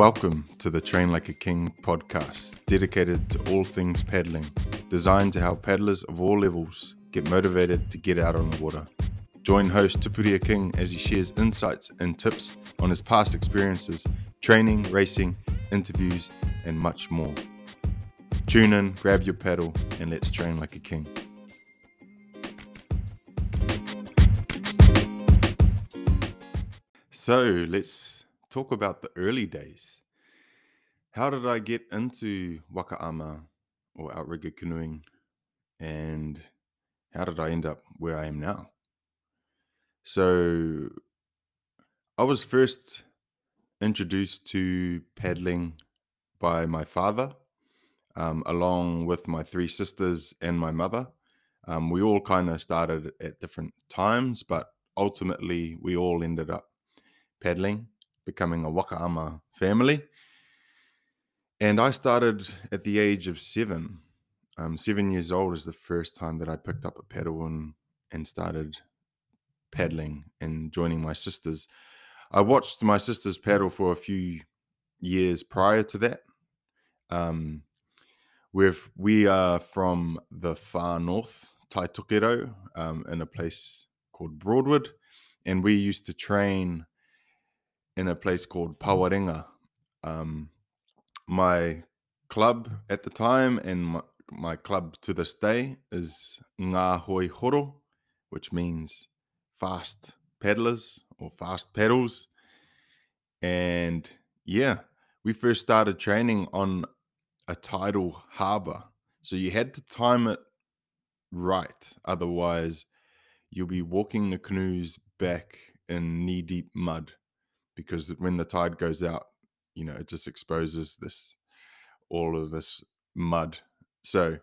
Welcome to the Train Like a King podcast, dedicated to all things paddling, designed to help paddlers of all levels get motivated to get out on the water. Join host Tupuria King as he shares insights and tips on his past experiences, training, racing, interviews, and much more. Tune in, grab your paddle, and let's train like a king. So let's talk about the early days. How did I get into wakaama or outrigger canoeing? And how did I end up where I am now? So I was first introduced to paddling by my father, um, along with my three sisters and my mother. Um, we all kind of started at different times, but ultimately we all ended up paddling becoming a Wakaama family. And I started at the age of seven. Um, seven years old is the first time that I picked up a paddle and, and started paddling and joining my sisters. I watched my sisters paddle for a few years prior to that. Um, we we are from the far north, Taitokerau, um, in a place called Broadwood, and we used to train in a place called Pawarenga. Um, my club at the time and my, my, club to this day is Ngā Hoe Horo, which means fast paddlers or fast paddles. And yeah, we first started training on a tidal harbour. So you had to time it right. Otherwise, you'll be walking the canoes back in knee deep mud because when the tide goes out, you know, it just exposes this all of this mud. So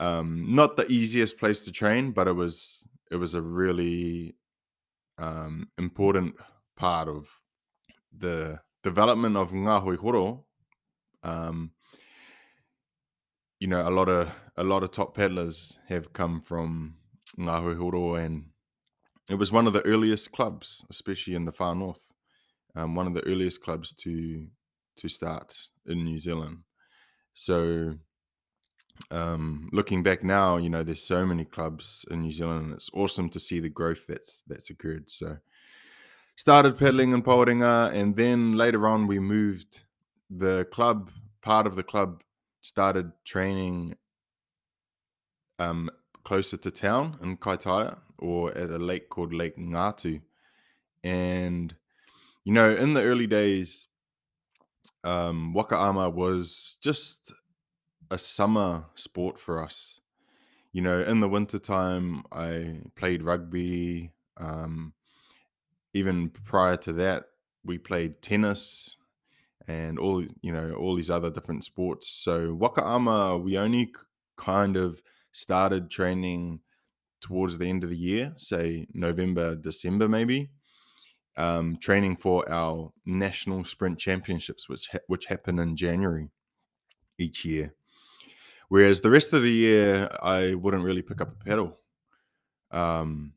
um not the easiest place to train, but it was it was a really um important part of the development of Ngā Horo. Um you know, a lot of a lot of top paddlers have come from Ngā Horo and it was one of the earliest clubs, especially in the far north um, one of the earliest clubs to to start in New Zealand. So um, looking back now, you know, there's so many clubs in New Zealand, and it's awesome to see the growth that's that's occurred. So started paddling in Pawarenga, and then later on we moved. The club, part of the club, started training um, closer to town in Kaitaia or at a lake called Lake Ngatu. And you know, in the early days, um, Wakaama was just a summer sport for us. You know, in the wintertime, I played rugby. Um, even prior to that, we played tennis and all, you know, all these other different sports. So Wakaama, we only kind of started training towards the end of the year, say November, December, maybe um, training for our national sprint championships, which ha- which happen in January each year. Whereas the rest of the year, I wouldn't really pick up a pedal. Um,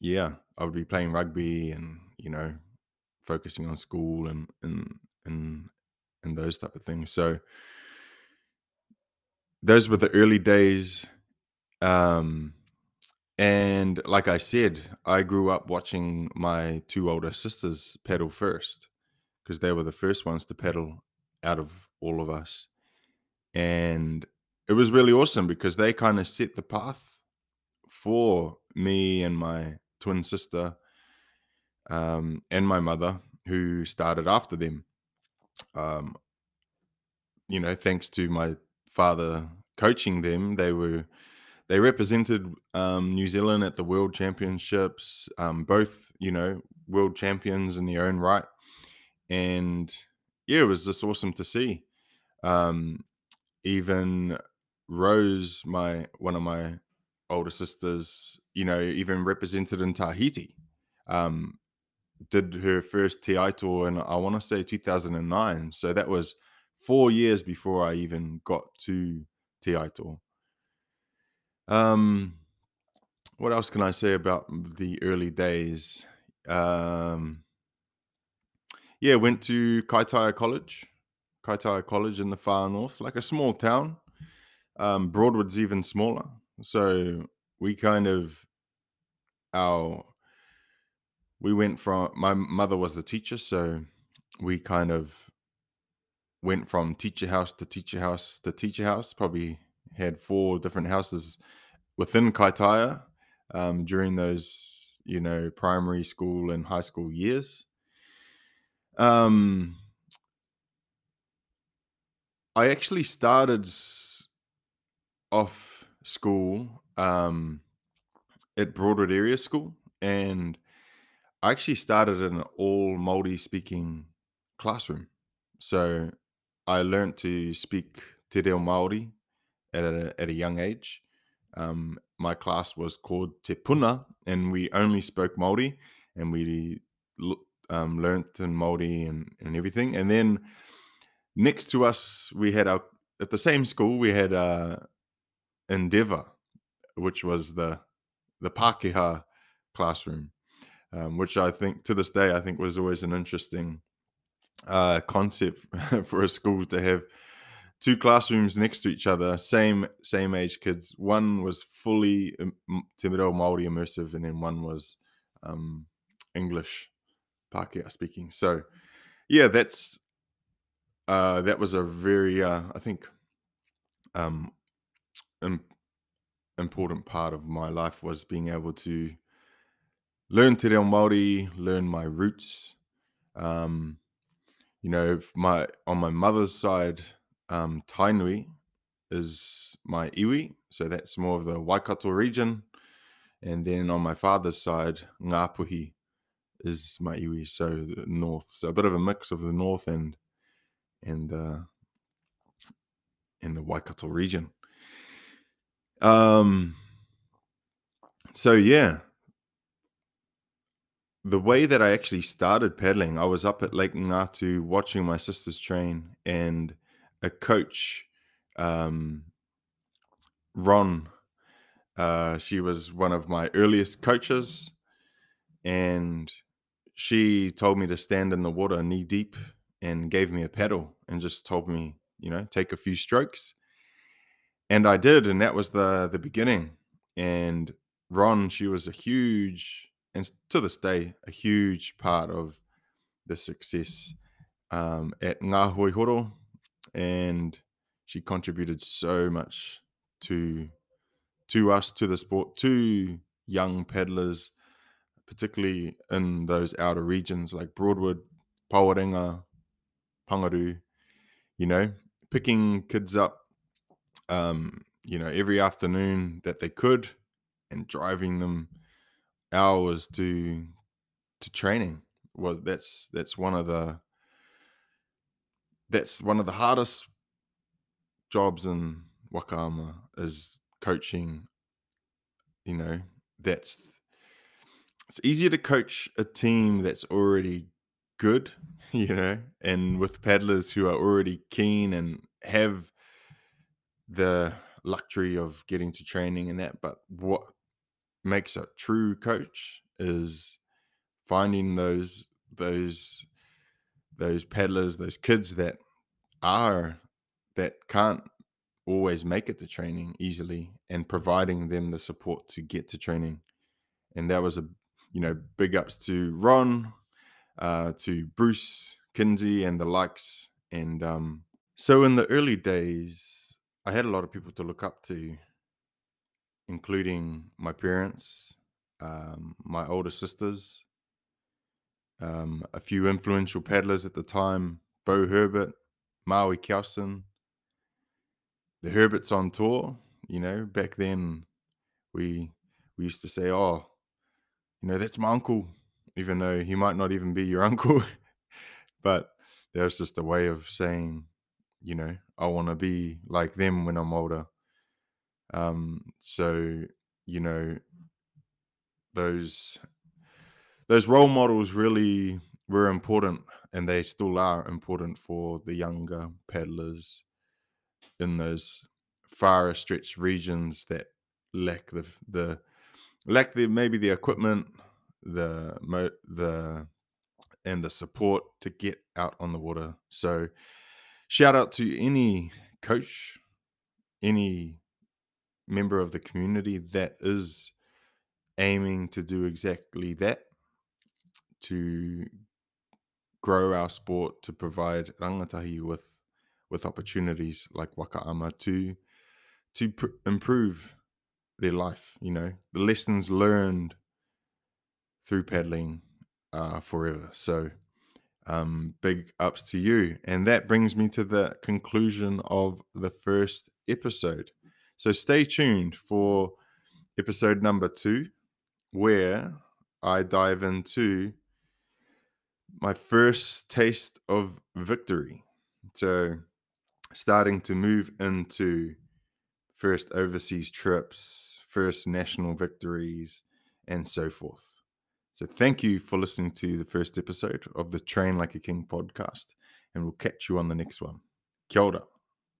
yeah, I would be playing rugby and you know focusing on school and and and and those type of things. So those were the early days. Um, and like I said, I grew up watching my two older sisters pedal first because they were the first ones to pedal out of all of us. And it was really awesome because they kind of set the path for me and my twin sister um, and my mother, who started after them. Um, you know, thanks to my father coaching them, they were they represented um, New Zealand at the World Championships, um, both you know world champions in their own right, and yeah, it was just awesome to see. Um, even Rose, my one of my older sisters, you know, even represented in Tahiti. Um, did her first TI tour in I want to say 2009. So that was four years before I even got to TI tour. Um, what else can I say about the early days? Um, yeah, went to Kaitaia College, Kaitaia College in the far north, like a small town. Um, Broadwood's even smaller, so we kind of our we went from my mother was a teacher, so we kind of went from teacher house to teacher house to teacher house. Probably had four different houses within Kaitaia um, during those, you know, primary school and high school years. Um, I actually started off school um, at Broadwood Area School, and I actually started in an all Māori speaking classroom. So I learned to speak Te Reo Māori at a, at a young age. Um, my class was called Te Puna, and we only spoke Māori, and we um, learned in Māori and, and everything. And then next to us, we had our, at the same school, we had uh, Endeavour, which was the, the Pākehā classroom, um, which I think to this day, I think was always an interesting uh, concept for a school to have two classrooms next to each other, same same age kids. One was fully um, Te Reo Māori immersive, and then one was um, English Pākehā speaking. So, yeah, that's uh, that was a very uh, I think um, Im- important part of my life was being able to learn Te Reo Māori, learn my roots. Um, you know, my on my mother's side, um, Tainui is my iwi, so that's more of the Waikato region. And then on my father's side, Ngāpuhi is my iwi, so north. So a bit of a mix of the north and and uh, in the Waikato region. Um. So yeah, the way that I actually started pedaling, I was up at Lake Ngatu watching my sisters train, and a coach, um, Ron. Uh, she was one of my earliest coaches, and she told me to stand in the water knee deep and gave me a pedal and just told me, you know, take a few strokes. And I did, and that was the the beginning. And Ron, she was a huge, and to this day, a huge part of the success um, at Ngā Horo and she contributed so much to to us, to the sport, to young peddlers particularly in those outer regions like Broadwood, Pawarenga, Pangaru. You know, picking kids up, um, you know, every afternoon that they could, and driving them hours to to training was that's that's one of the that's one of the hardest jobs in Wakaama is coaching. You know, that's it's easier to coach a team that's already good, you know, and with paddlers who are already keen and have the luxury of getting to training and that. But what makes a true coach is finding those those those paddlers, those kids that are that can't always make it to training easily and providing them the support to get to training. And that was a you know, big ups to Ron, uh, to Bruce, Kinsey, and the likes. And um, so in the early days, I had a lot of people to look up to, including my parents, um, my older sisters, um, a few influential paddlers at the time, Bo Herbert, Maui Kelson, the Herberts on tour. You know, back then we we used to say, "Oh, you know, that's my uncle," even though he might not even be your uncle. but there's just a way of saying, you know, I want to be like them when I'm older. Um, so you know, those those role models really were important and they still are important for the younger paddlers in those far stretched regions that lack the the lack the maybe the equipment the the and the support to get out on the water. So, shout out to any coach, any member of the community that is aiming to do exactly that to grow our sport, to provide rangatahi with with opportunities like wakaama to to pr- improve their life. You know, the lessons learned through paddling uh, forever. So, um, big ups to you. And that brings me to the conclusion of the first episode. So, stay tuned for episode number two, where I dive into my first taste of victory. So, starting to move into first overseas trips, first national victories, and so forth. So, thank you for listening to the first episode of the Train Like a King podcast, and we'll catch you on the next one. Kia ora.